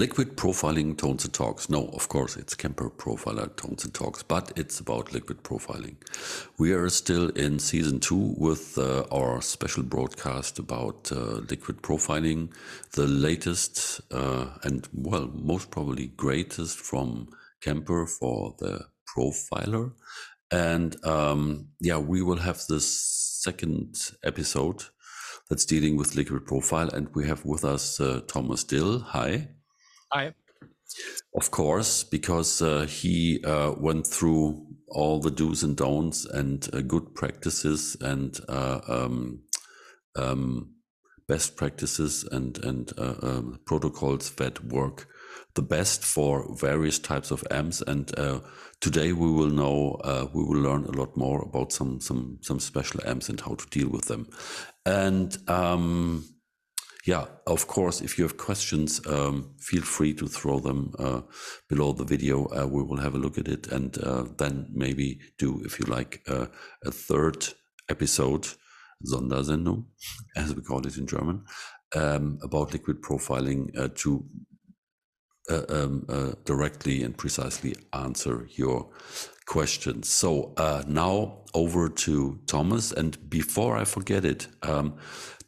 Liquid profiling tones and talks. No, of course, it's Kemper Profiler tones and talks, but it's about liquid profiling. We are still in season two with uh, our special broadcast about uh, liquid profiling, the latest uh, and, well, most probably greatest from Kemper for the profiler. And um, yeah, we will have this second episode that's dealing with liquid profile. And we have with us uh, Thomas Dill. Hi. Of course, because uh, he uh, went through all the do's and don'ts and uh, good practices and uh, um, um, best practices and and uh, um, protocols that work the best for various types of amps. And uh, today we will know we will learn a lot more about some some some special amps and how to deal with them. And um, yeah, of course, if you have questions, um, feel free to throw them uh, below the video. Uh, we will have a look at it and uh, then maybe do, if you like, uh, a third episode, Sondersendung, as we call it in German, um, about liquid profiling uh, to uh, um, directly and precisely answer your questions. So now over to Thomas. And before I forget it, um,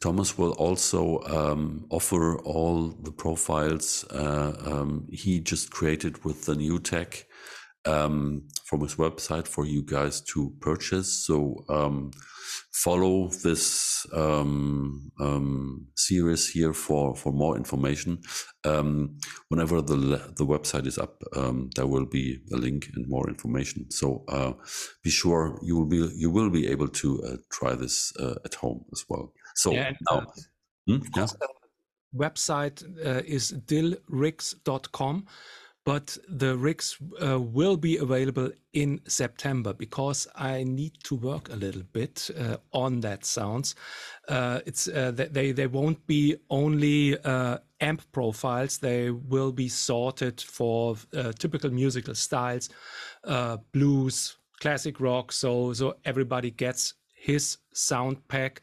Thomas will also um, offer all the profiles uh, um, he just created with the new tech um, from his website for you guys to purchase. So um, follow this um, um, series here for for more information. whenever the the website is up, there will be a link and more information. So uh, be sure you will be you will be able to uh, try this uh, at home as well. So yeah, now, uh, hmm? yeah. website uh, is dillrigs.com, but the rigs uh, will be available in September because I need to work a little bit uh, on that sounds. Uh, it's uh, they they won't be only amp profiles; they will be sorted for typical musical styles, blues, classic rock. So so everybody gets his sound pack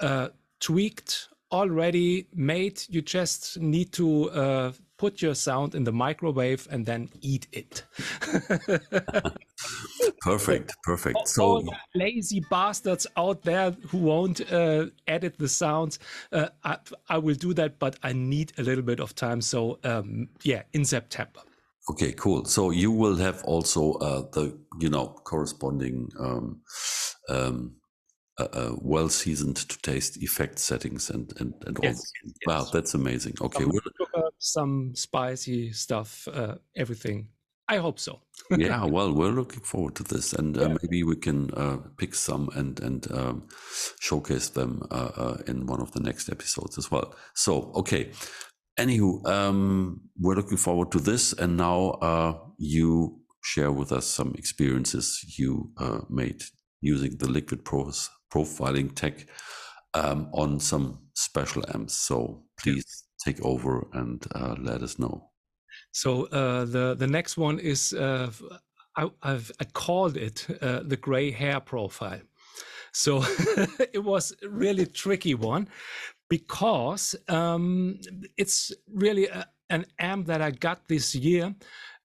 uh, tweaked, already made. You just need to uh, put your sound in the microwave and then eat it. perfect, perfect. So all lazy bastards out there who won't uh, edit the sounds, uh, I, I, will do that, but I need a little bit of time. So um, yeah, in September. Okay, cool. So you will have also uh, the you know corresponding um, um, uh, well seasoned to taste effect settings and and, and all. Yes. Wow, that's amazing. Okay, some, sugar, some spicy stuff, uh, everything. I hope so. yeah, well, we're looking forward to this, and uh, yeah. maybe we can uh, pick some and and um, showcase them uh, uh, in one of the next episodes as well. So, okay. Anywho, um, we're looking forward to this, and now you share with us some experiences you made using the Liquid Pros profiling tech um, on some special amps. So please take over and uh, let us know. So uh, the the next one is uh, I, have called it uh, the gray hair profile. So it was really tricky one because um, it's really a, an amp that I got this year.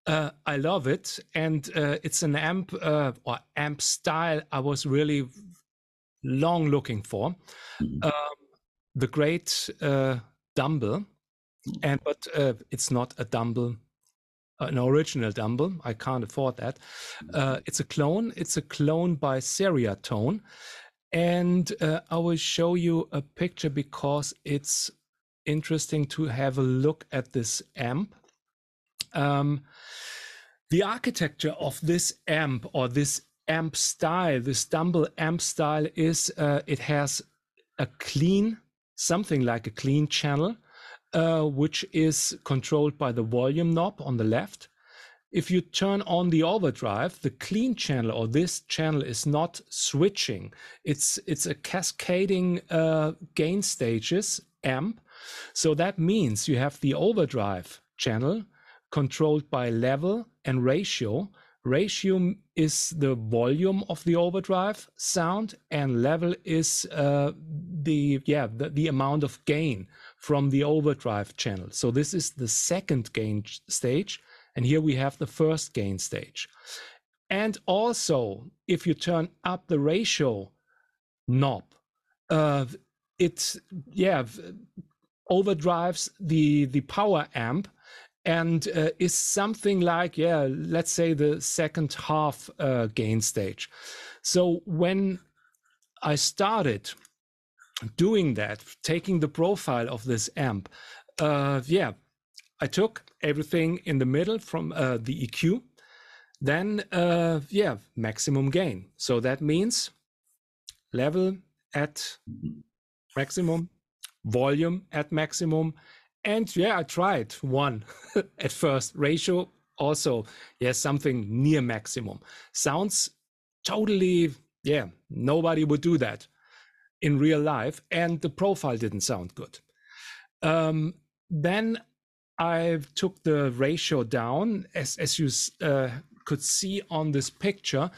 Uh, I love it, and uh, it's an amp uh, or amp style I was really long looking for. Mm-hmm. Um, the great uh, Dumble, mm-hmm. and but uh, it's not a Dumble, an original Dumble. I can't afford that. Mm-hmm. Uh, it's a clone. It's a clone by Ceriatone, and uh, I will show you a picture because it's interesting to have a look at this amp. Um, the architecture of this amp or this amp style, this Dumble amp style is uh, it has a clean, something like a clean channel, uh, which is controlled by the volume knob on the left. If you turn on the overdrive, the clean channel or this channel is not switching. It's it's a cascading uh, gain stages amp. So that means you have the overdrive channel controlled by level and ratio ratio is the volume of the overdrive sound and level is uh, the yeah the, the, amount of gain from the overdrive channel. So this is the second gain stage and here we have the first gain stage. And also if you turn up the ratio knob uh, it yeah overdrives the the power amp and uh, is something like yeah let's say the second half uh, gain stage. So when i started doing that taking the profile of this amp uh, yeah i took everything in the middle from uh, the eq then uh, yeah maximum gain. So that means level at maximum volume at maximum and yeah, I tried one at first. Ratio also, yes, something near maximum. Sounds totally, yeah, nobody would do that in real life. And the profile didn't sound good. Um, then I took the ratio down, as, as you uh, could see on this picture,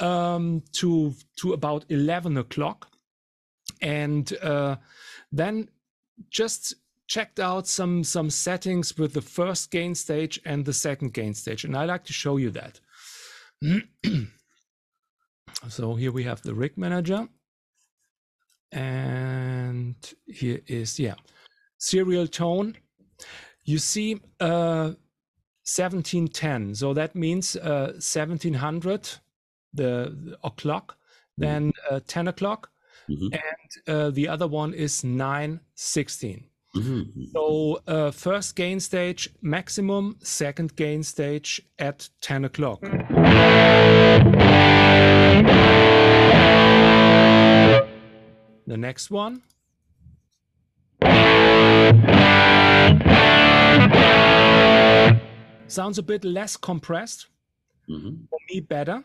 um, to, to about 11 o'clock. And uh, then just checked out some some settings with the first gain stage and the second gain stage and i like to show you that so here we have the rig manager and here is yeah Ceriatone you see uh 1710 so that means uh 1700 the, the o'clock mm-hmm. then uh, 10 o'clock mm-hmm. and uh, the other one is 916 Mm-hmm. So uh, first gain stage maximum, second gain stage at 10 o'clock. The next one. Sounds a bit less compressed. Mm-hmm. For me, better,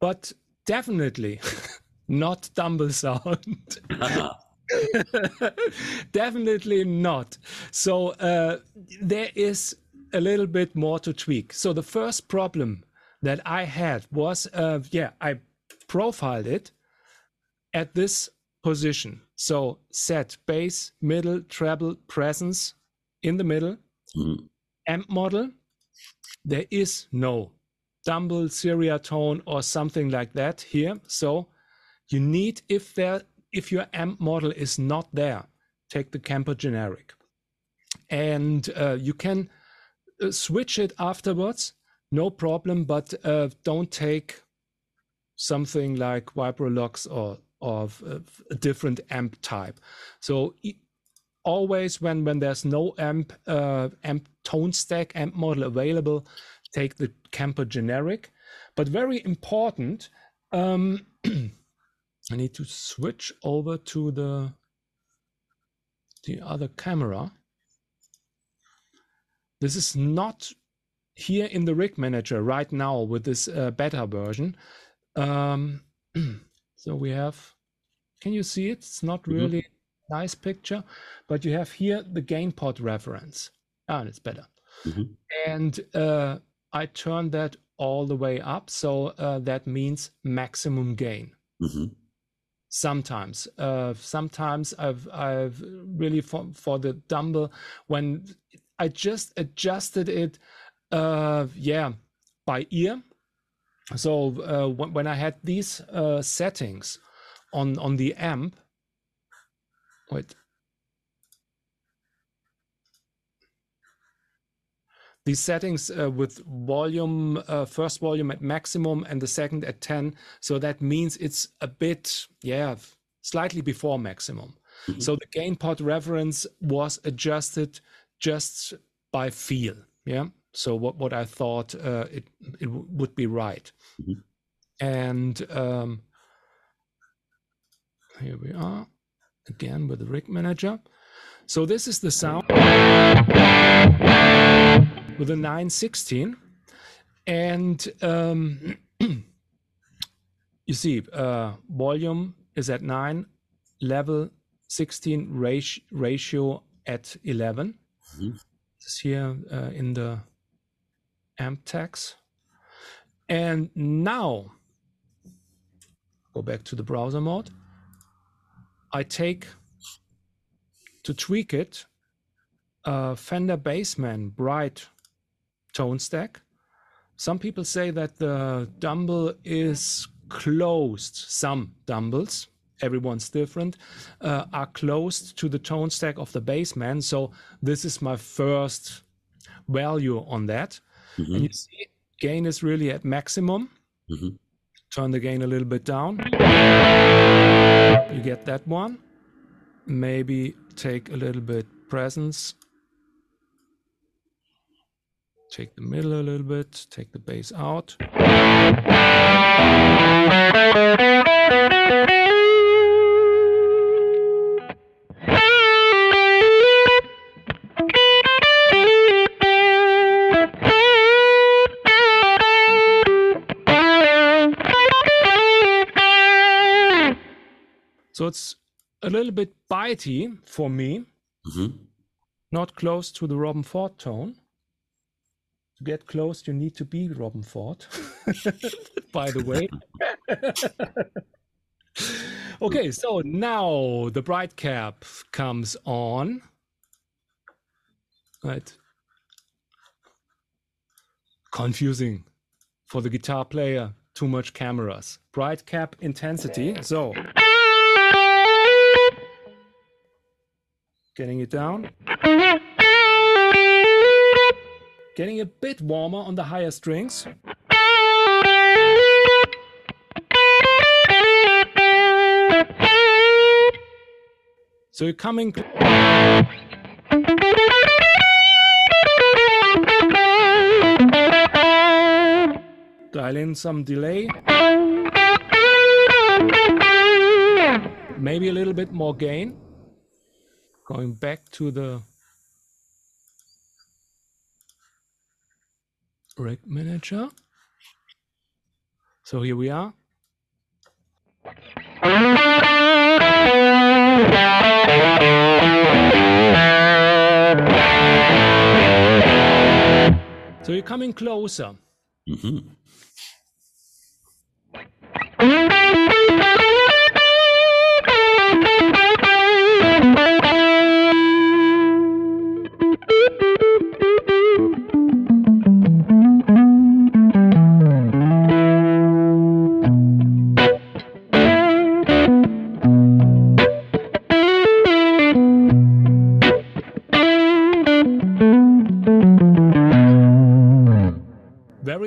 but definitely not dumble sound. Definitely not. So uh, there is a little bit more to tweak. So the first problem that I had was, uh, yeah, I profiled it at this position. So set bass, middle, treble, presence in the middle, mm. amp model. There is no dumble, tone, or something like that here. So you need, if there if your AMP model is not there, take the Kemper generic. And uh, you can uh, switch it afterwards, no problem, but uh, don't take something like Vibrolux or of a different amp type. So always when when there's no amp uh, amp tone stack amp model available, take the Kemper generic. But very important, um, I need to switch over to the the other camera. This is not here in the rig manager right now with this uh, beta version. Um, so we have, can you see it? It's not mm-hmm. really mm -hmm. nice picture, but you have here the gain pot reference. Ah, it's better. Mm -hmm. And uh, I turn that all the way up. So uh, that means maximum gain. Mm -hmm sometimes uh, sometimes i've i've really for, for the dumble when i just adjusted it uh yeah by ear. So uh, when, when i had these uh, settings on on the amp wait these settings uh, with volume, uh, first volume at maximum and the second at 10. So that means it's a bit, yeah, slightly before maximum. Mm-hmm. So the gain pot reference was adjusted just by feel. Yeah. So what, what I thought uh, it, it w- would be right. Mm-hmm. And um, here we are again with the rig manager. So this is the sound with a 916. And um, you see, uh, volume is at 9, level 16, ratio, ratio at 11. Mm-hmm. This here uh, in the amp tags. And now, go back to the browser mode. I take to tweak it a Fender Bassman Bright tone stack. Some people say that the Dumble is closed. Some Dumbles, everyone's different, uh, are closed to the tone stack of the Bassman. So this is my first value on that. Mm-hmm. And you see, gain is really at maximum. Mm-hmm. Turn the gain a little bit down. You get that one. Maybe take a little bit presence take the middle a little bit, take the bass out. So it's a little bit bitey for me, mm-hmm. not close to the Robben Ford tone to get close, you need to be Robben Ford, by the way. okay, so now the bright cap comes on. Right. Confusing for the guitar player. Too much cameras. Bright cap intensity. So. Getting it down getting a bit warmer on the higher strings. So you're coming. Dial in some delay. Maybe a little bit more gain. Going back to the Rig Manager. So here we are. So you're coming closer. Mm-hmm.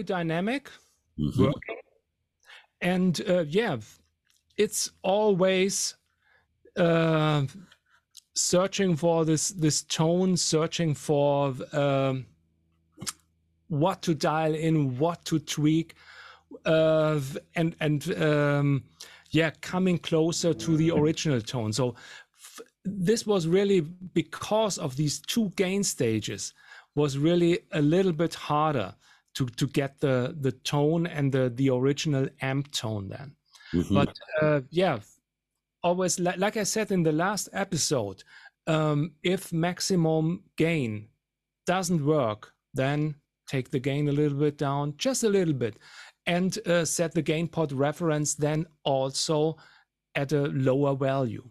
Dynamic, mm-hmm. working, and uh, yeah, it's always uh, searching for this this tone, searching for um, what to dial in, what to tweak, uh, and and um, yeah, coming closer to the original tone. So f- this was really because of these two gain stages was really a little bit harder to to get the the tone and the the original amp tone then mm-hmm. but uh, yeah always li- like i said in the last episode um, if maximum gain doesn't work then take the gain a little bit down just a little bit and uh, set the gain pot reference then also at a lower value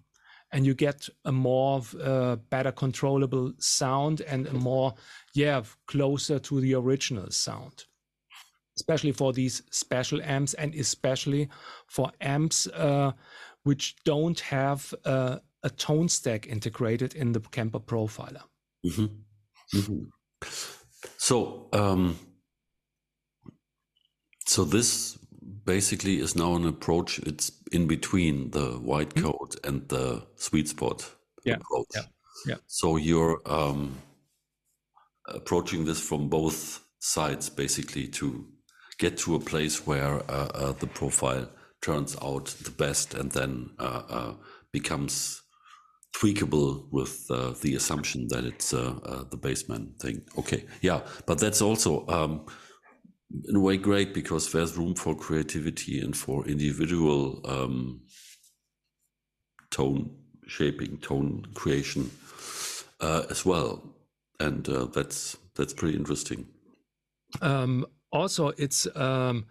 and you get a more uh, better controllable sound and a more yeah closer to the original sound especially for these special amps and especially for amps uh, which don't have uh, a tone stack integrated in the Kemper profiler. Mm-hmm. Mm-hmm. So, um, so this basically is now an approach. It's in between the white mm-hmm. coat and the sweet spot yeah. approach. Yeah. yeah. So you're um, approaching this from both sides, basically, to get to a place where uh, uh, the profile turns out the best and then uh, uh becomes tweakable with uh, the assumption that it's uh, the Bassman thing. Okay, yeah, but that's also um, in a way great because there's room for creativity and for individual um, tone shaping, tone creation as well, and that's that's pretty interesting. Um, also, it's um,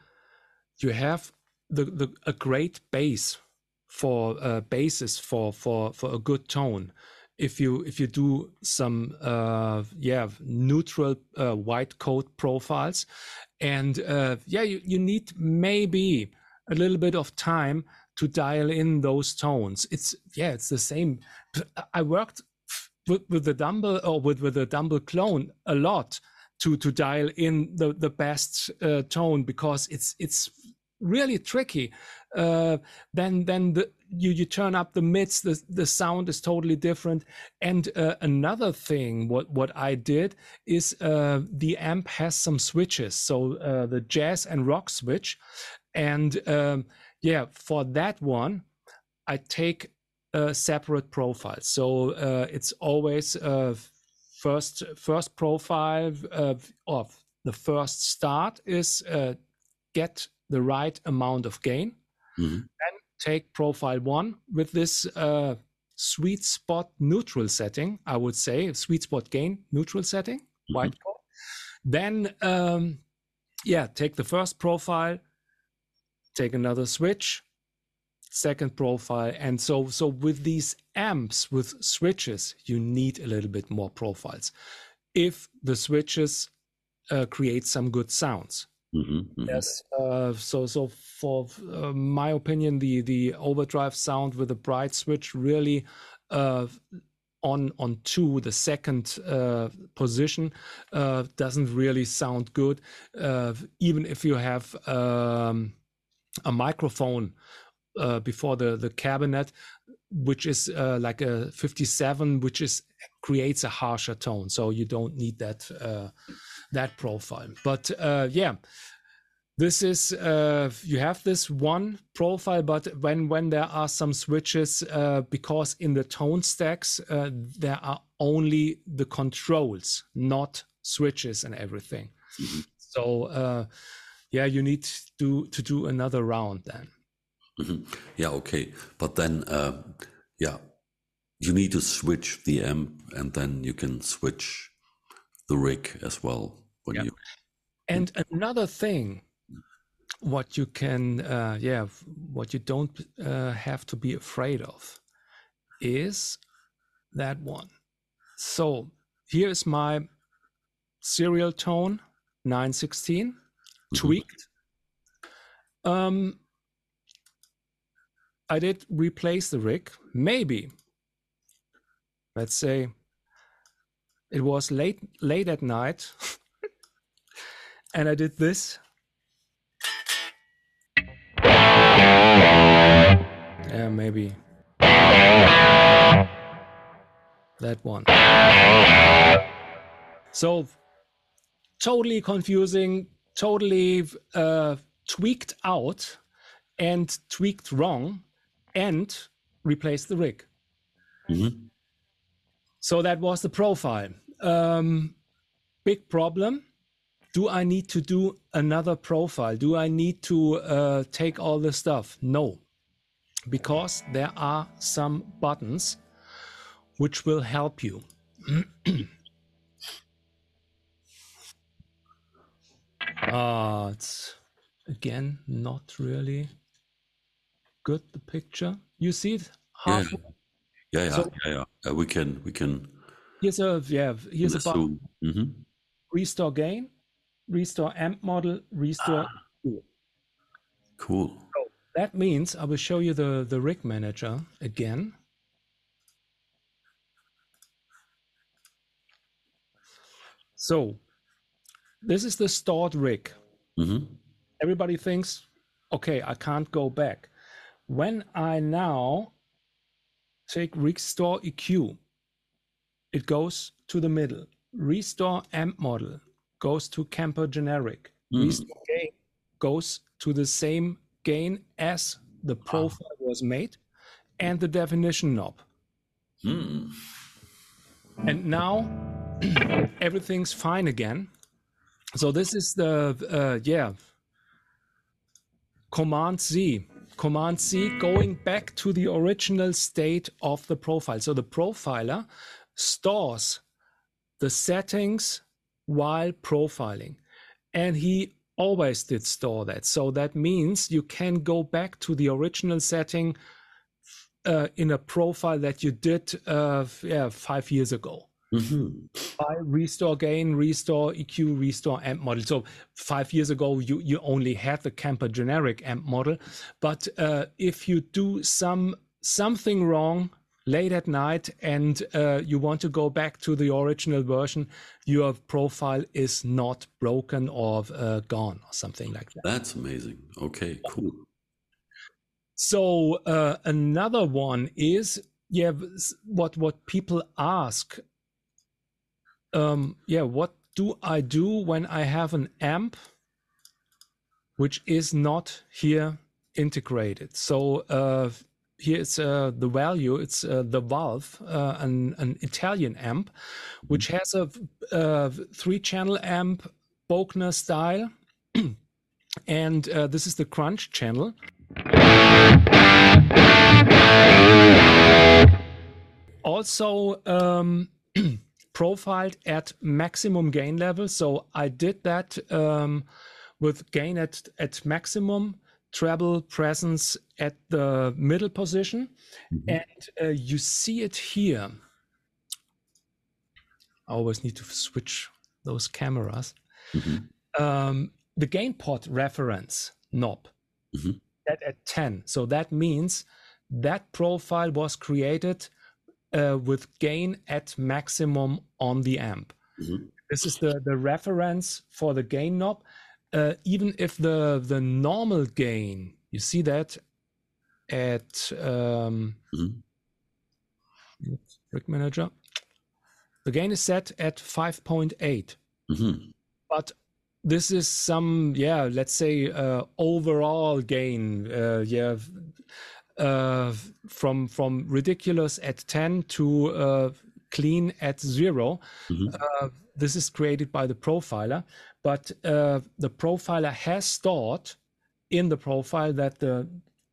you have the, the a great base for uh, basis for for for a good tone if you if you do some uh, yeah neutral uh, white coat profiles and uh, yeah you, you need maybe a little bit of time to dial in those tones. It's yeah it's the same. I worked with, with the dumble or with with the dumble clone a lot to to dial in the the best uh, tone because it's it's really tricky uh, then then the, you you turn up the mids the the sound is totally different. And uh, another thing what what i did is uh, the amp has some switches. So uh, the jazz and rock switch. And um, yeah for that one i take a separate profile. So uh, it's always uh, first first profile of, of the first start is uh, get the right amount of gain Mhm. then take profile one with this uh, sweet spot neutral setting i would say sweet spot gain neutral setting white coat then um, yeah take the first profile take another switch second profile and so so with these amps with switches you need a little bit more profiles. If the switches uh, create some good sounds Mhm, mhm. yes uh, so so for uh, my opinion the the overdrive sound with the bright switch really uh, on on two the second uh, position uh, doesn't really sound good uh, even if you have um, a microphone before the the cabinet which is like a 57 which is creates a harsher tone so you don't need that that profile but uh, yeah this is uh, you have this one profile but when when there are some switches uh, because in the tone stacks uh, there are only the controls not switches and everything Mhm. so uh, yeah you need to to do another round then Mhm. Yeah, okay. But then, uh, yeah, you need to switch the amp and then you can switch the rig as well Yeah. you. And another thing, what you can, uh, yeah, what you don't uh, have to be afraid of is that one. So here is my Ceriatone 916 tweaked. Um, I did replace the rig, maybe. Let's say it was late late at night and I did this. Yeah, maybe that one. So totally confusing, totally uh, tweaked out and tweaked wrong and replaced the rig. Mhm. So that was the profile. Um, big problem. Do I need to do another profile? Do I need to uh, take all the stuff? No, because there are some buttons which will help you. Ah, it's again not really good. The picture you see it Yeah, half. yeah, yeah, So- yeah, yeah. Uh, we can, we can. Here's a yeah. Here's a button. assume. Mhm. restore gain, restore amp model, restore. Cool. That means I will show you the, the rig manager again. So this is the stored rig. Mhm. Everybody thinks, okay, I can't go back. When I now take restore EQ, it goes to the middle. Restore amp model goes to Kemper generic. Mm. Gain goes to the same gain as the profile was made and the definition knob. Mm. And now everything's fine again. So this is the uh, yeah Command Z. Command Z going back to the original state of the profile. So the profiler stores the settings while profiling, and he always did store that. So that means you can go back to the original setting uh, in a profile that you did uh, yeah, five years ago. Mm-hmm. By restore gain, restore EQ, restore amp model. So five years ago, you you only had the Kemper generic amp model, but uh, if you do some something wrong late at night and uh, you want to go back to the original version, your profile is not broken or uh, gone or something like that. That's amazing. Okay, cool. So uh, another one is yeah, what what people ask um, yeah, what do I do when I have an amp which is not here integrated? So uh, here's uh, the value. It's uh, the Valve, uh, an, an Italian amp, which has a, a uh, three-channel amp, Bogner style, and uh, this is the crunch channel. Also, um, profiled at maximum gain level. So I did that um, with gain at, at maximum, treble presence at the middle position. Mm-hmm. And uh, you see it here. I always need to switch those cameras. Mm-hmm. Um, the gain pot reference knob mm-hmm. that at 10. So that means that profile was created uh, with gain at maximum on the amp. Mm-hmm. This is the, the reference for the gain knob. Uh, even if the the normal gain, you see that at um, mm-hmm. Rig Manager, the gain is set at 5.8. Mm-hmm. But this is some, yeah, let's say uh, overall gain. Uh, yeah, uh, from from ridiculous at 10 to uh, clean at 0 mm-hmm. uh, this is created by the profiler but uh, the profiler has stored in the profile that the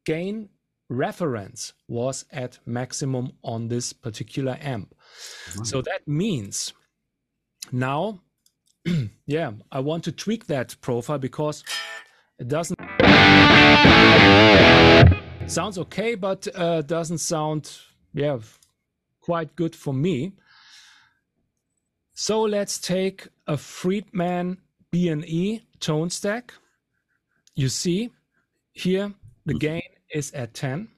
gain reference was at maximum on this particular amp mm-hmm. so that means now yeah i want to tweak that profile because it doesn't sounds okay, but uh, doesn't sound, yeah, quite good for me. So let's take a Friedman B&E tone stack. You see here the mm-hmm. gain is at 10.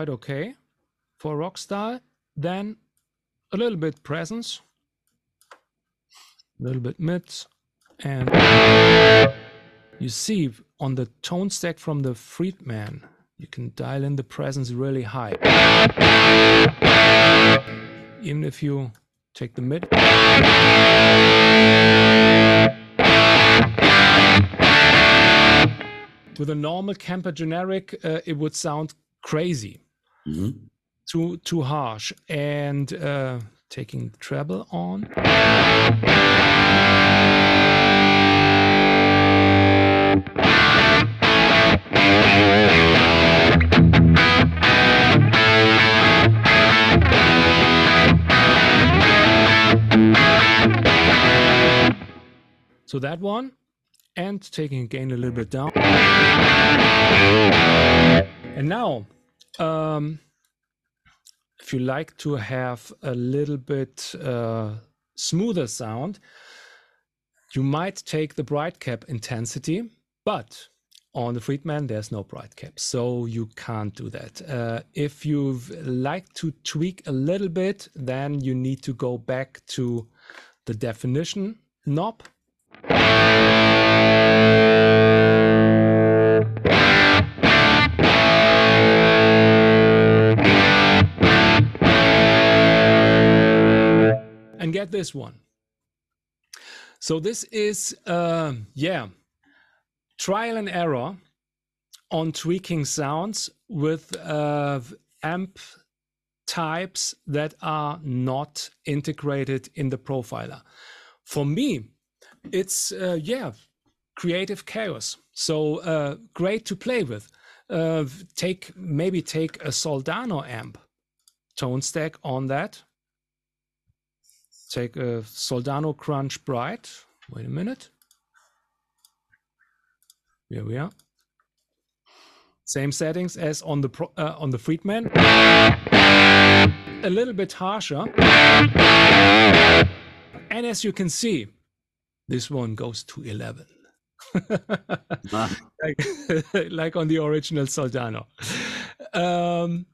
quite okay for rock style. Then a little bit presence, a little bit mids, and you see on the tone stack from the Friedman, you can dial in the presence really high. Even if you take the mid. With a normal Kemper generic, uh, it would sound crazy mm-hmm. too too harsh and uh, taking the treble on so that one and taking gain a little bit down. And now, um, if you like to have a little bit uh, smoother sound, you might take the bright cap intensity, but on the Friedman, there's no bright cap, so you can't do that. Uh, if you like to tweak a little bit, then you need to go back to the definition knob. and get this one. So this is, uh, yeah, trial and error on tweaking sounds with uh, amp types that are not integrated in the profiler. For me, it's, uh, yeah, creative chaos. So uh, great to play with. Uh, take maybe take a Soldano amp, tone stack on that. Take a Soldano Crunch Bright. Wait a minute. Here we are. Same settings as on the pro, uh, on the Friedman. A little bit harsher. And as you can see, this one goes to 11. ah. like, like, on the original Soldano. Um,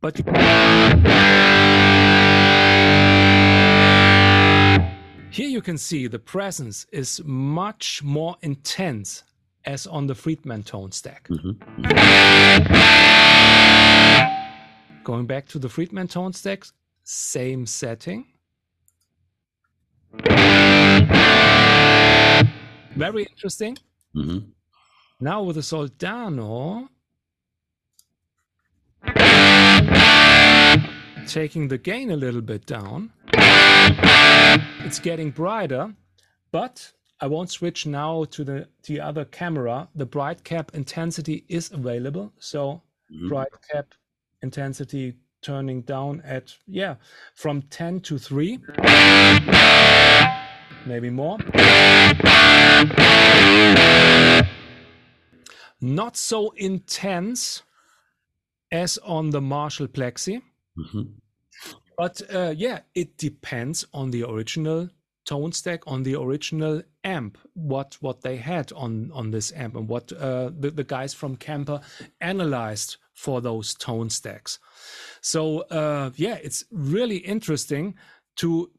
but here you can see the presence is much more intense as on the Friedman tone stack. Mm -hmm. Going back to the Friedman tone stack, same setting. Very interesting. Mm -hmm. Now with the Soldano, taking the gain a little bit down, it's getting brighter, but I won't switch now to the, the other camera. The bright cap intensity is available. So mm -hmm. bright cap intensity turning down at, yeah, from 10 to 3. Maybe more. Not so intense as on the Marshall Plexi. Mm -hmm. But uh, yeah, it depends on the original tone stack on the original amp what what they had on on this amp and what uh, the, the guys from Kemper analyzed for those tone stacks. So uh, yeah it's really interesting to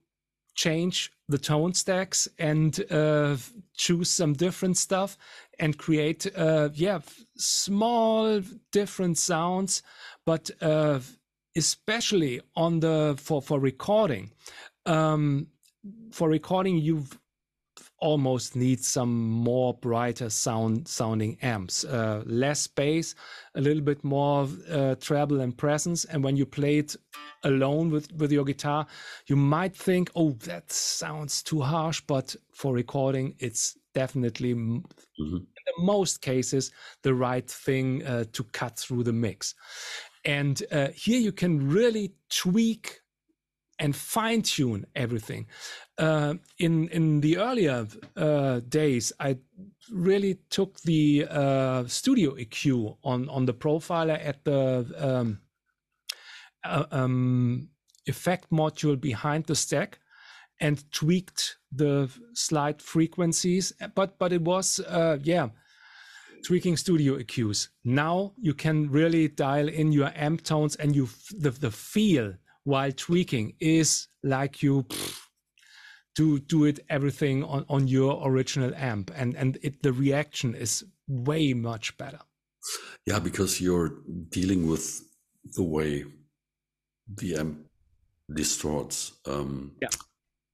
change the tone stacks and uh, choose some different stuff and create uh, yeah small different sounds but uh, especially on the for for recording um, for recording, you almost need some more brighter sound sounding amps, uh, less bass, a little bit more uh, treble and presence. And when you play it alone with with your guitar, you might think, "Oh, that sounds too harsh," but for recording, it's definitely mm-hmm. in most cases the right thing uh, to cut through the mix. And uh, here you can really tweak and fine tune everything. Uh, in in the earlier uh, days, I really took the uh, studio EQ on on the profiler at the um, uh, um, effect module behind the stack and tweaked the slide frequencies. But but it was uh, yeah tweaking studio EQs. Now you can really dial in your amp tones and you the the feel while tweaking is like you pff, do do it everything on, on your original amp and and it the reaction is way much better yeah because you're dealing with the way the amp distorts um yeah.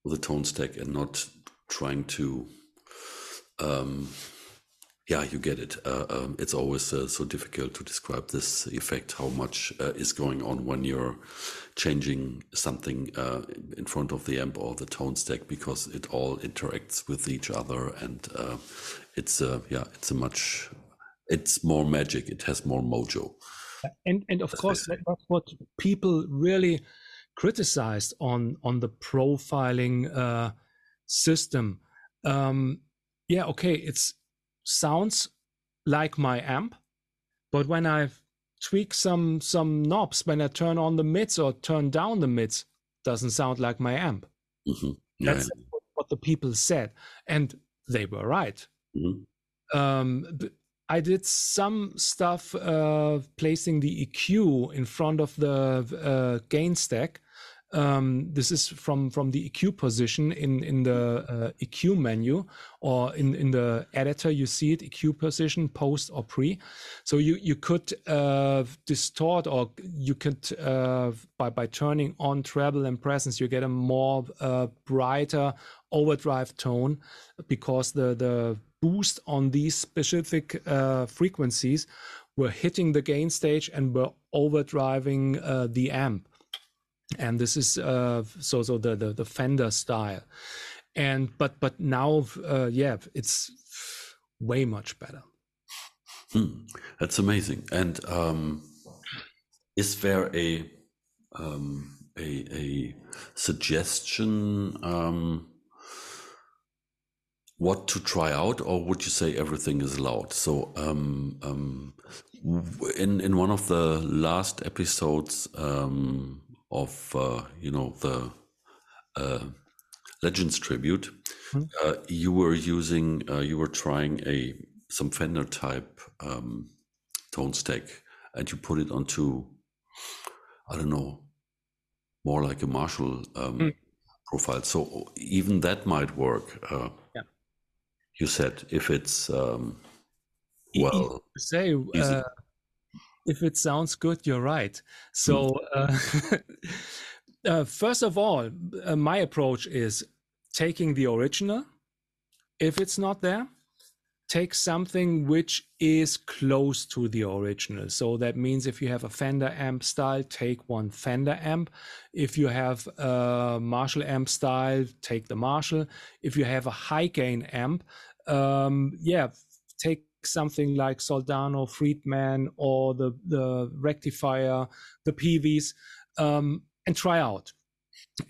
the tone stack and not trying to um yeah, you get it. Uh, um, it's always uh, so difficult to describe this effect, how much uh, is going on when you're changing something uh, in front of the amp or the tone stack, because it all interacts with each other, and uh, it's uh, yeah, it's a much, it's more magic. It has more mojo. And and of course, that's what people really criticized on on the profiling system. Um, yeah, okay, it's sounds like my amp, but when I tweak some some knobs, when I turn on the mids or turn down the mids, doesn't sound like my amp. Mm-hmm. Yeah, That's what the people said, and they were right. Mm-hmm. Um, I did some stuff uh, placing the EQ in front of the uh, gain stack um, this is from from the EQ position in in the uh, EQ menu or in in the editor. You see it EQ position post or pre. So you you could uh, distort or you could uh, by by turning on treble and presence, you get a more uh, brighter overdrive tone because the the boost on these specific uh, frequencies were hitting the gain stage and were overdriving uh, the amp and this is uh, so so the, the, the Fender style. and but but now uh, yeah it's way much better hmm. that's amazing and um, is there a um, a, a suggestion um, what to try out, or would you say everything is allowed? So, um, um, in in one of the last episodes um, of uh, you know the uh, Legends tribute, mm-hmm. uh, you were using uh, you were trying a some Fender type um, tone stack, and you put it onto I don't know more like a Marshall mm. profile. So even that might work. Uh, yeah you said if it's um, well say uh, if it sounds good you're right so hmm. uh, uh, first of all uh, my approach is taking the original if it's not there take something which is close to the original. So that means if you have a Fender amp style, take one Fender amp. If you have a Marshall amp style, take the Marshall. If you have a high gain amp, um, yeah, take something like Soldano, Friedman, or the the rectifier, the PVs, um, and try out.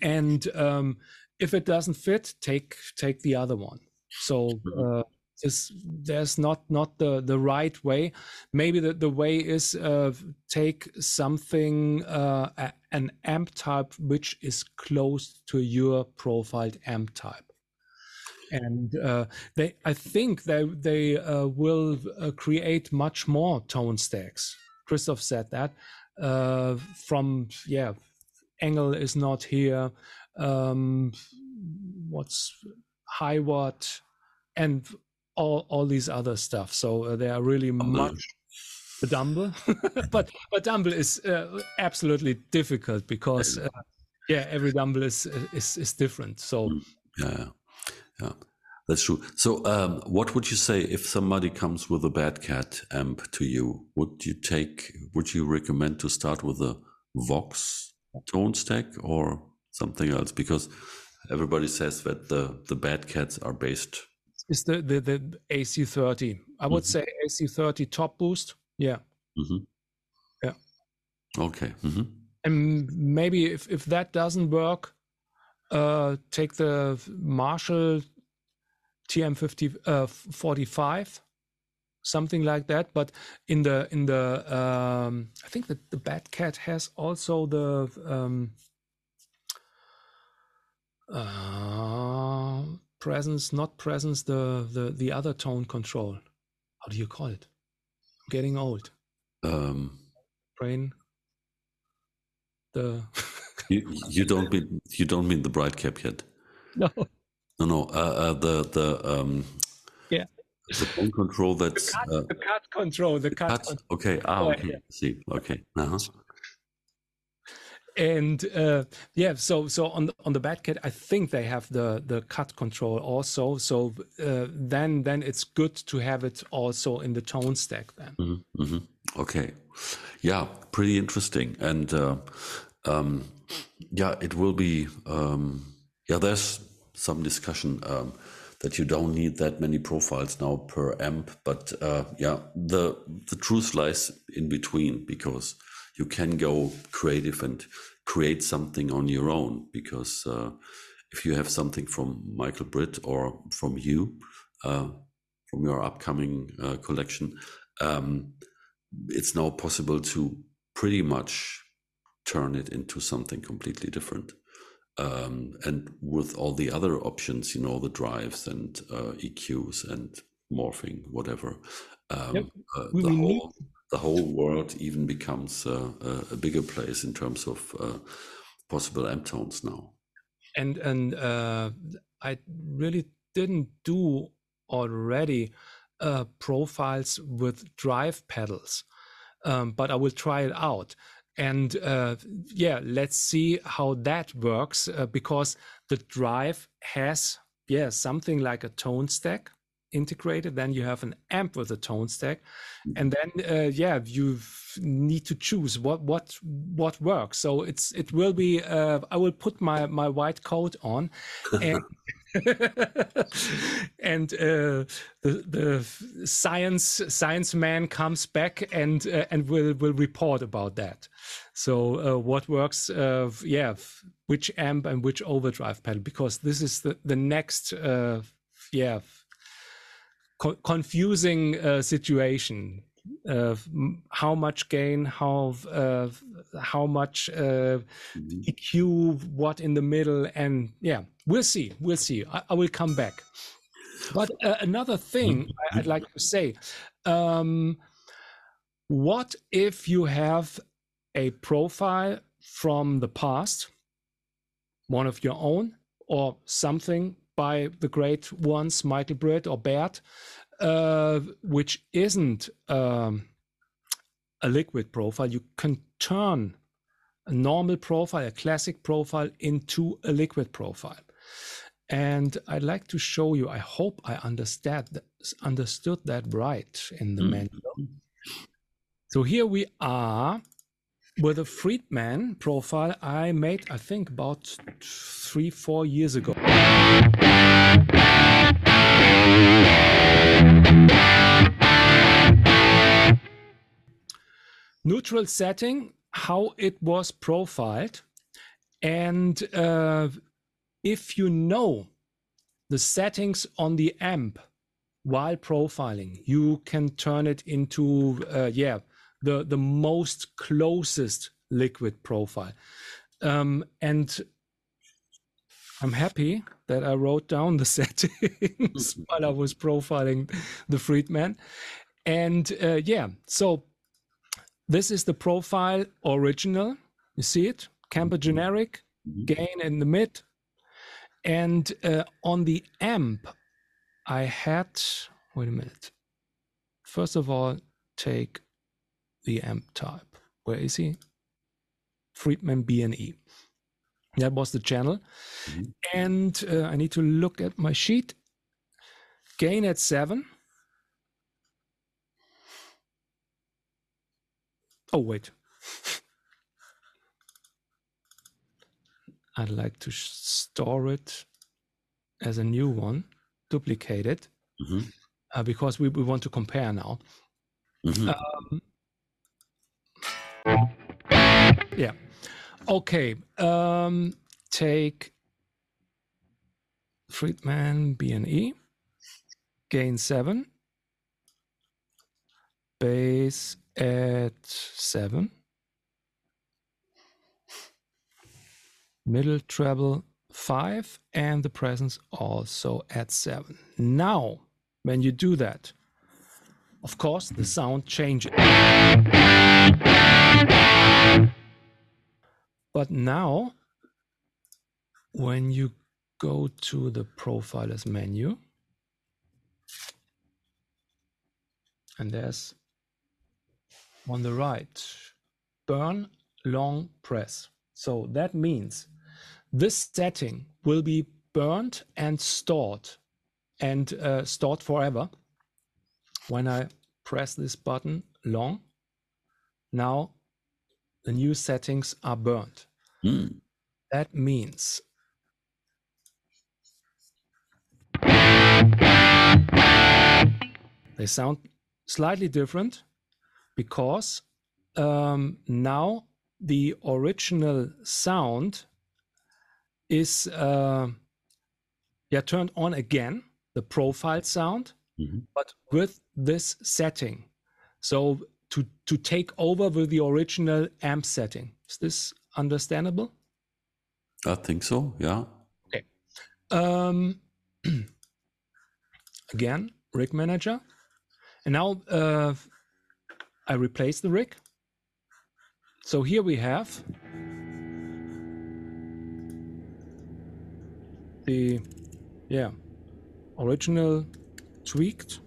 And um, if it doesn't fit, take take the other one. So uh, this, there's not not the the right way. Maybe the the way is uh, take something uh, an amp type which is close to your profiled amp type and uh, they i think they they uh, will uh, create much more tone stacks. Christoph said that uh, from yeah ENGL is not here um, what's Hiwatt and all all these other stuff. So uh, they are really much the dumble. But but dumble is uh, absolutely difficult because yeah every dumble is is is different. So mm, yeah yeah, that's true. So, um, what would you say if somebody comes with a Bad Cat amp to you? Would you take? Would you recommend to start with a Vox tone stack or something else? Because everybody says that the the Bad Cats are based. Is the the, the AC30? I would mm -hmm. say AC30 top boost. Yeah. Mm -hmm. Yeah. Okay. Mm -hmm. And maybe if if that doesn't work, uh, take the Marshall TM50 uh, 45 something like that. But in the in the um, i think that the bad cat has also the um, uh, presence not presence the the the other tone control. How do you call it? I'm getting old. Um. Brain. The you, you don't mean you don't mean the bright cap yet? No no, no. Uh, uh, the the um, yeah. The tone control that's the cut, uh, the cut control. The cut. cut okay. Ah. Okay. Yeah. See. Okay. Uh-huh. And uh, yeah, so so on the on the Bad Cat, I think they have the the cut control also. So uh, then then it's good to have it also in the tone stack then. Mm-hmm, mm-hmm. Okay, yeah, pretty interesting, and uh, um, yeah, it will be. Um, yeah, there's some discussion um, that you don't need that many profiles now per amp. But uh, yeah, the the truth lies in between because you can go creative and create something on your own. Because uh, if you have something from Michael Britt or from you, uh, from your upcoming uh, collection, um, it's now possible to pretty much turn it into something completely different um, and with all the other options, you know, the drives and uh, EQs and morphing, whatever, um, yep. uh, the whole need... the whole world even becomes uh, a bigger place in terms of uh, possible amp tones now. And and uh, I really didn't do already uh, profiles with drive pedals, um, but I will try it out and uh, yeah let's see how that works uh, because the drive has yeah something like a tone stack integrated. Then you have an amp with a tone stack. And then uh, yeah you need to choose what what what works. So it's it will be uh, i will put my my white coat on and and uh, the the science science man comes back and uh, and will will report about that. So uh, what works? Uh, yeah, which amp and which overdrive pedal because this is the the next uh, yeah co confusing uh, situation uh, how much gain, how uh, how much uh, mm-hmm. EQ, what in the middle, and yeah, we'll see, we'll see. I, I will come back. But uh, another thing mm-hmm. I'd like to say: um, what if you have a profile from the past, one of your own, or something by the great ones, Michael Britt or Bert, uh, which isn't um, a liquid profile, you can turn a normal profile, a classic profile, into a liquid profile. And I'd like to show you, I hope I understand understood that right in the mm. manual. So here we are with a Friedman profile I made, I think, about three, four years ago. Neutral setting, how it was profiled. And uh, if you know the settings on the amp while profiling, you can turn it into, uh, yeah, the, the most closest liquid profile. Um, and I'm happy that I wrote down the settings while I was profiling the Friedman. And uh, yeah, so this is the profile original. You see it? Kemper mm-hmm. generic, mm-hmm. gain in the mid. And uh, on the amp, I had, wait a minute. First of all, take the amp type. Where is he? Friedman BNE. That was the channel. Mm-hmm. And uh, I need to look at my sheet. Gain at seven. Oh, wait. I'd like to store it as a new one, duplicate it, mm-hmm. uh, because we, we want to compare now. Mm-hmm. Um, yeah. Okay. Um, take Friedman B and E. gain seven, bass at seven, middle treble five, and the presence also at seven. Now, when you do that, of course, the sound changes. But now, when you go to the profilers menu, and there's on the right, burn long press. So that means this setting will be burned and stored and uh, stored forever. When I press this button long, now the new settings are burned. Mm. That means they sound slightly different because um, now the original sound is uh, yeah turned on again the profile sound mm-hmm. but with this setting so to to take over with the original amp setting. Is this understandable? I think so yeah. Okay. Um again rig manager. And now uh, I replace the rig. So here we have the yeah original tweaked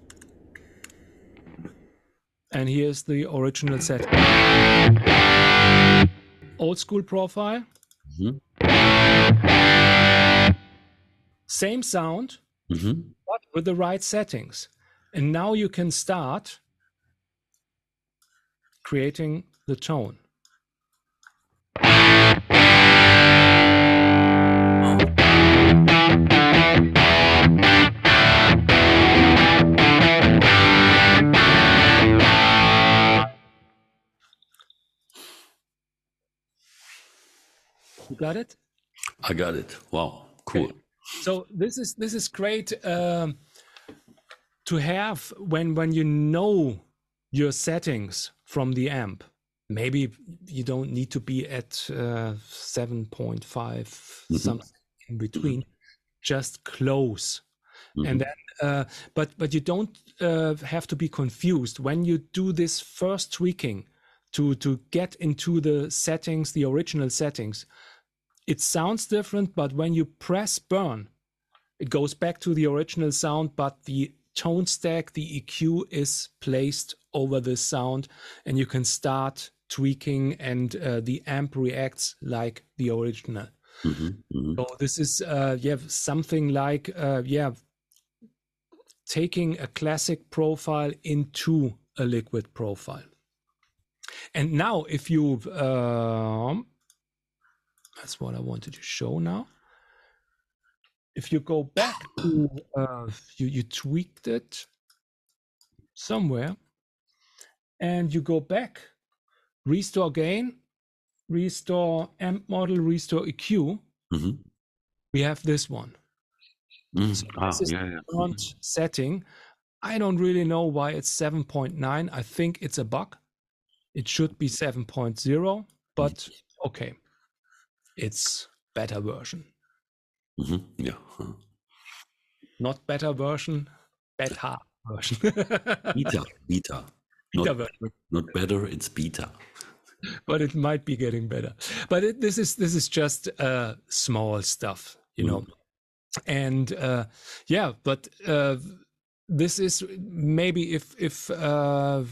and here's the original set old school profile mm -hmm. same sound mm -hmm. but with the right settings and now you can start creating the tone. Got it? I got it. Wow, cool. Okay. So this is this is great um, to have when when you know your settings from the amp. Maybe you don't need to be at uh, 7.5 mm-hmm. something in between, just close. Mm-hmm. And then, uh, but but you don't uh, have to be confused when you do this first tweaking to to get into the settings, the original settings. It sounds different, but when you press burn, it goes back to the original sound, but the tone stack, the EQ is placed over the sound, and you can start tweaking, and uh, the amp reacts like the original. Mm-hmm, mm-hmm. So this is uh, yeah something like uh, yeah taking a classic profile into a liquid profile. And now, if you um, that's what I wanted to show now. If you go back to uh, you you tweaked it somewhere and you go back restore gain restore amp model restore eq mm-hmm. we have this one. Mm. so ah, this yeah, yeah. setting. I don't really know why it's 7.9 i think it's a bug. It should be 7.0 but okay it's better version Mhm. Ja. Not better version, better version. beta, beta. Beta not, version. Not better, it's beta. But it might be getting better. But it, this is this is just uh, small stuff, you know. Mm. And uh, yeah, but uh, this is maybe if if uh,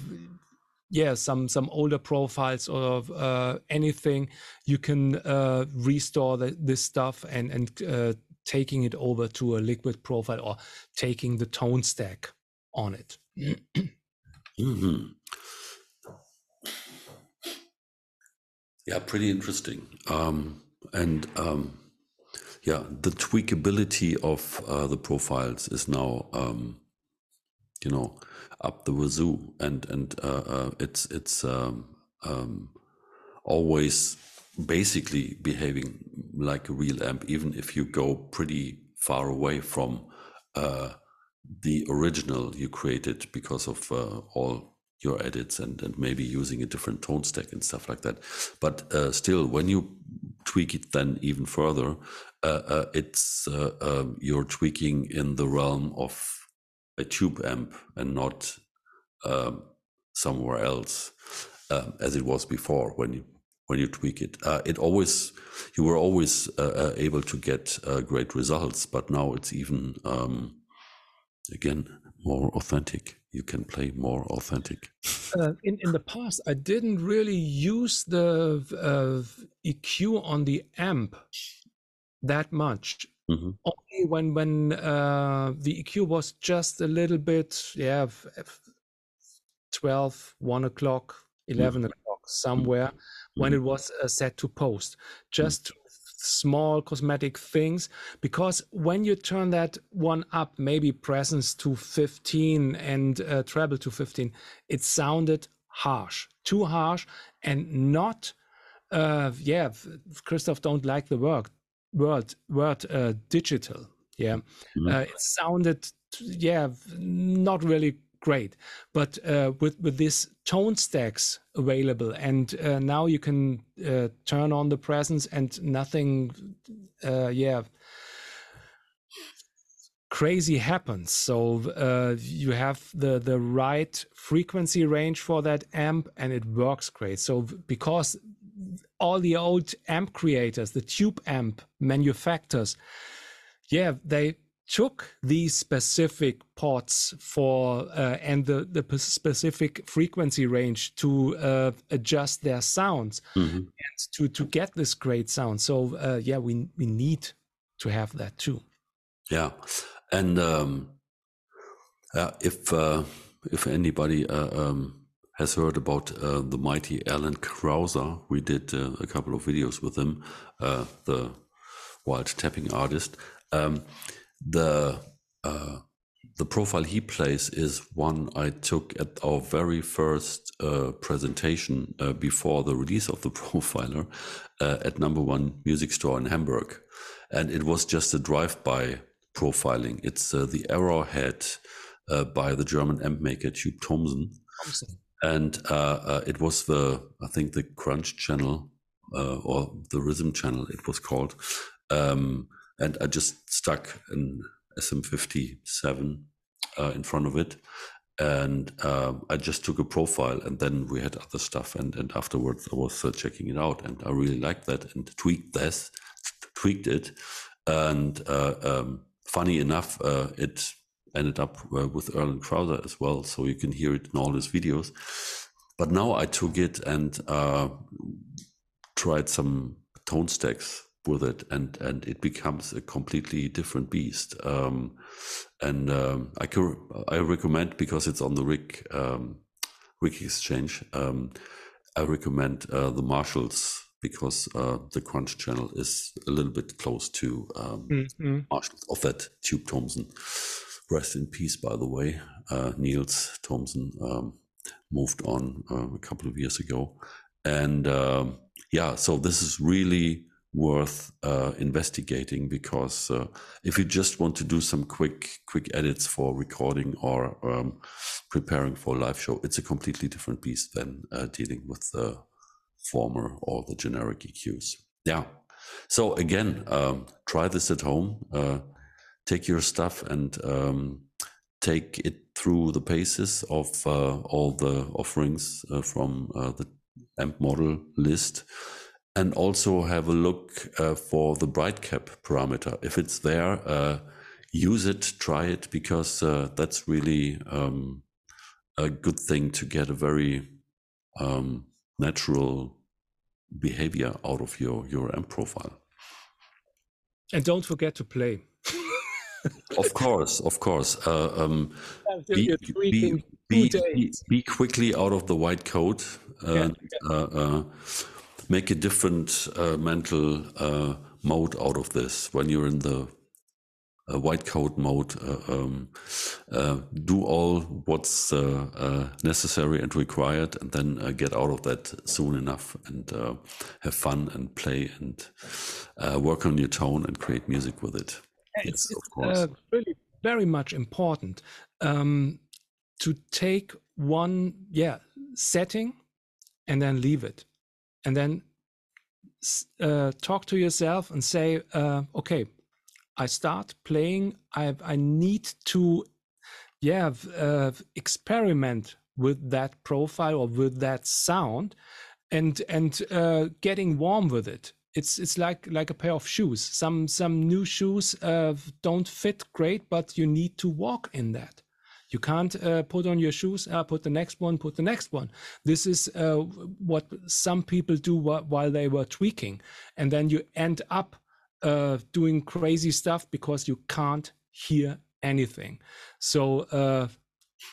yeah some some older profiles or uh, anything you can uh, restore the, this stuff and and uh, taking it over to a liquid profile or taking the tone stack on it mm-hmm. yeah pretty interesting um, and um, yeah the tweakability of uh, the profiles is now um, you know up the wazoo, and and uh, uh, it's it's um, um, always basically behaving like a real amp, even if you go pretty far away from uh, the original you created because of uh, all your edits and, and maybe using a different tone stack and stuff like that. But uh, still, when you tweak it then even further, uh, uh, it's you're tweaking in the realm of a tube amp and not um, somewhere else um, as it was before when you when you tweak it. Uh, it always you were always uh, uh able to get uh, great results, but now it's even um, again more authentic. You can play more authentic. Uh, in in the past, I didn't really use the EQ on the amp that much. Mm-hmm. Only when when uh, the EQ was just a little bit, yeah, 12, 1 o'clock, 11 mm-hmm. o'clock, somewhere mm-hmm. when it was uh, set to post. Just mm-hmm. small cosmetic things because when you turn that one up maybe presence to 15 and uh, treble to 15 it sounded harsh too harsh and not uh yeah christoph don't like the word word word uh, digital yeah? Mm-hmm. uh, it sounded yeah not really great but uh, with with this tone stacks available and uh, now you can uh, turn on the presence and nothing uh, yeah crazy happens. So uh, you have the the right frequency range for that amp and it works great. So because all the old amp creators, the tube amp manufacturers, yeah, they took these specific ports for uh, and the, the specific frequency range to uh, adjust their sounds mm-hmm. and to to get this great sound. So uh, yeah, we we need to have that too. Yeah, and um, if uh, if anybody uh, um, has heard about uh, the mighty Alan Krauser. We did uh, a couple of videos with him, uh, the wild tapping artist. Um, the uh, the profile he plays is one I took at our very first uh, presentation uh, before the release of the profiler at number one music store in Hamburg. And it was just a drive by profiling. It's the Arrowhead by the German amp maker Tube Thomsen. And uh, it was the, I think, the Crunch channel or the Rhythm channel, it was called. Um, and I just stuck an SM57 uh, in front of it. And uh, I just took a profile, and then we had other stuff. And, and afterwards, I was uh, checking it out, and I really liked that and tweaked this, tweaked it. And uh, um, funny enough, uh, it ended up uh, with Erlen Krauser as well, so you can hear it in all his videos. But now I took it and tried some tone stacks with it and and it becomes a completely different beast um, and um, I can I recommend because it's on the Rig um, Rig Exchange um, I recommend uh, the Marshalls because uh, the Crunch channel is a little bit close to mm-hmm. Marshalls of that Tube Thomsen rest in peace by the way uh, Niels Thomsen um, moved on uh, a couple of years ago and um, yeah so this is really worth uh, investigating because uh, if you just want to do some quick quick edits for recording or um, preparing for a live show, it's a completely different beast than uh, dealing with the former or the generic EQs. Yeah. So again, um, try this at home. Uh, take your stuff and um, take it through the paces of uh, all the offerings uh, from the amp model list and also have a look uh, for the bright cap parameter. If it's there, uh, use it, try it, because uh, that's really um, a good thing to get a very um, natural behavior out of your, your amp profile. And don't forget to play. Of course, of course. Uh, um, be, be, be, be, quickly out of the white coat. Yeah, yeah. Uh, uh, make a different uh, mental uh, mode out of this when you're in the uh, white coat mode. Uh, um, uh, do all what's uh, necessary and required, and then get out of that soon enough and have fun and play and work on your tone and create music with it. It's, yes, course. really very much important um, to take one, yeah, setting and then leave it and then uh, talk to yourself and say, uh, okay, I start playing. I I need to, yeah, uh, experiment with that profile or with that sound, and and uh, getting warm with it. It's it's like like a pair of shoes. Some some new shoes uh, don't fit great, but you need to walk in that. You can't uh, put on your shoes, uh, put the next one, put the next one. This is uh, what some people do wh while they were tweaking. And then you end up uh, doing crazy stuff because you can't hear anything. So uh,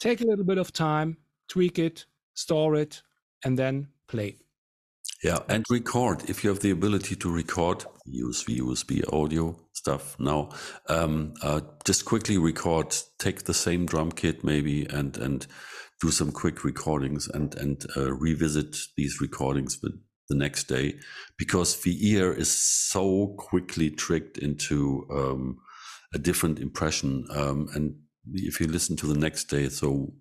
take a little bit of time, tweak it, store it, and then play. Yeah, and record. If you have the ability to record, use the USB audio stuff now. Um, uh, just quickly record, take the same drum kit maybe, and and do some quick recordings and and uh, revisit these recordings the, the next day, because the ear is so quickly tricked into um, a different impression. Um, and if you listen to the next day, so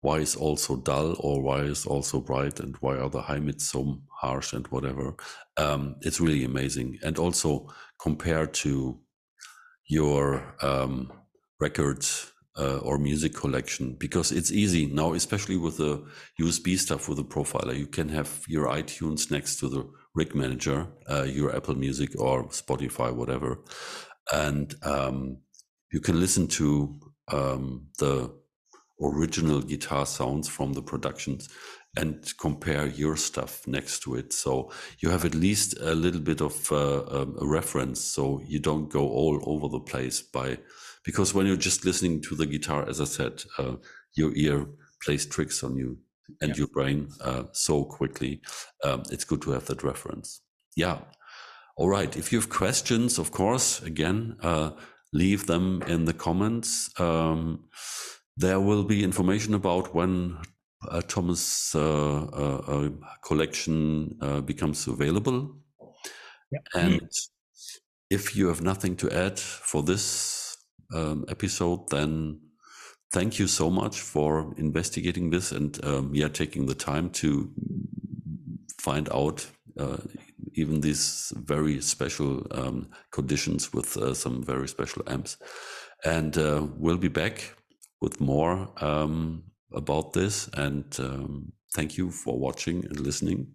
why is also dull or why is also bright and why are the high mids so harsh and whatever. Um, it's really amazing. And also compared to your um, records uh, or music collection because it's easy now especially with the usb stuff with the profiler. You can have your itunes next to the rig manager uh, your apple music or spotify whatever. And um, you can listen to um, the original guitar sounds from the productions and compare your stuff next to it. So you have at least a little bit of uh, um, a reference. So you don't go all over the place by, because when you're just listening to the guitar, as I said, uh, your ear plays tricks on you and yeah. your brain uh, so quickly. Um, it's good to have that reference. Yeah. All right. If you have questions, of course, again, uh, leave them in the comments. Um, there will be information about when uh, Thomas uh, uh, uh collection uh, becomes available. Yep. And if you have nothing to add for this um, episode, then thank you so much for investigating this and um, yeah, taking the time to find out uh, even these very special um, conditions with uh, some very special amps. And uh, we'll be back with more um, about this. And um, thank you for watching and listening.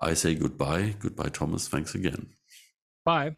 I say goodbye. Goodbye, Thomas. Thanks again. Bye.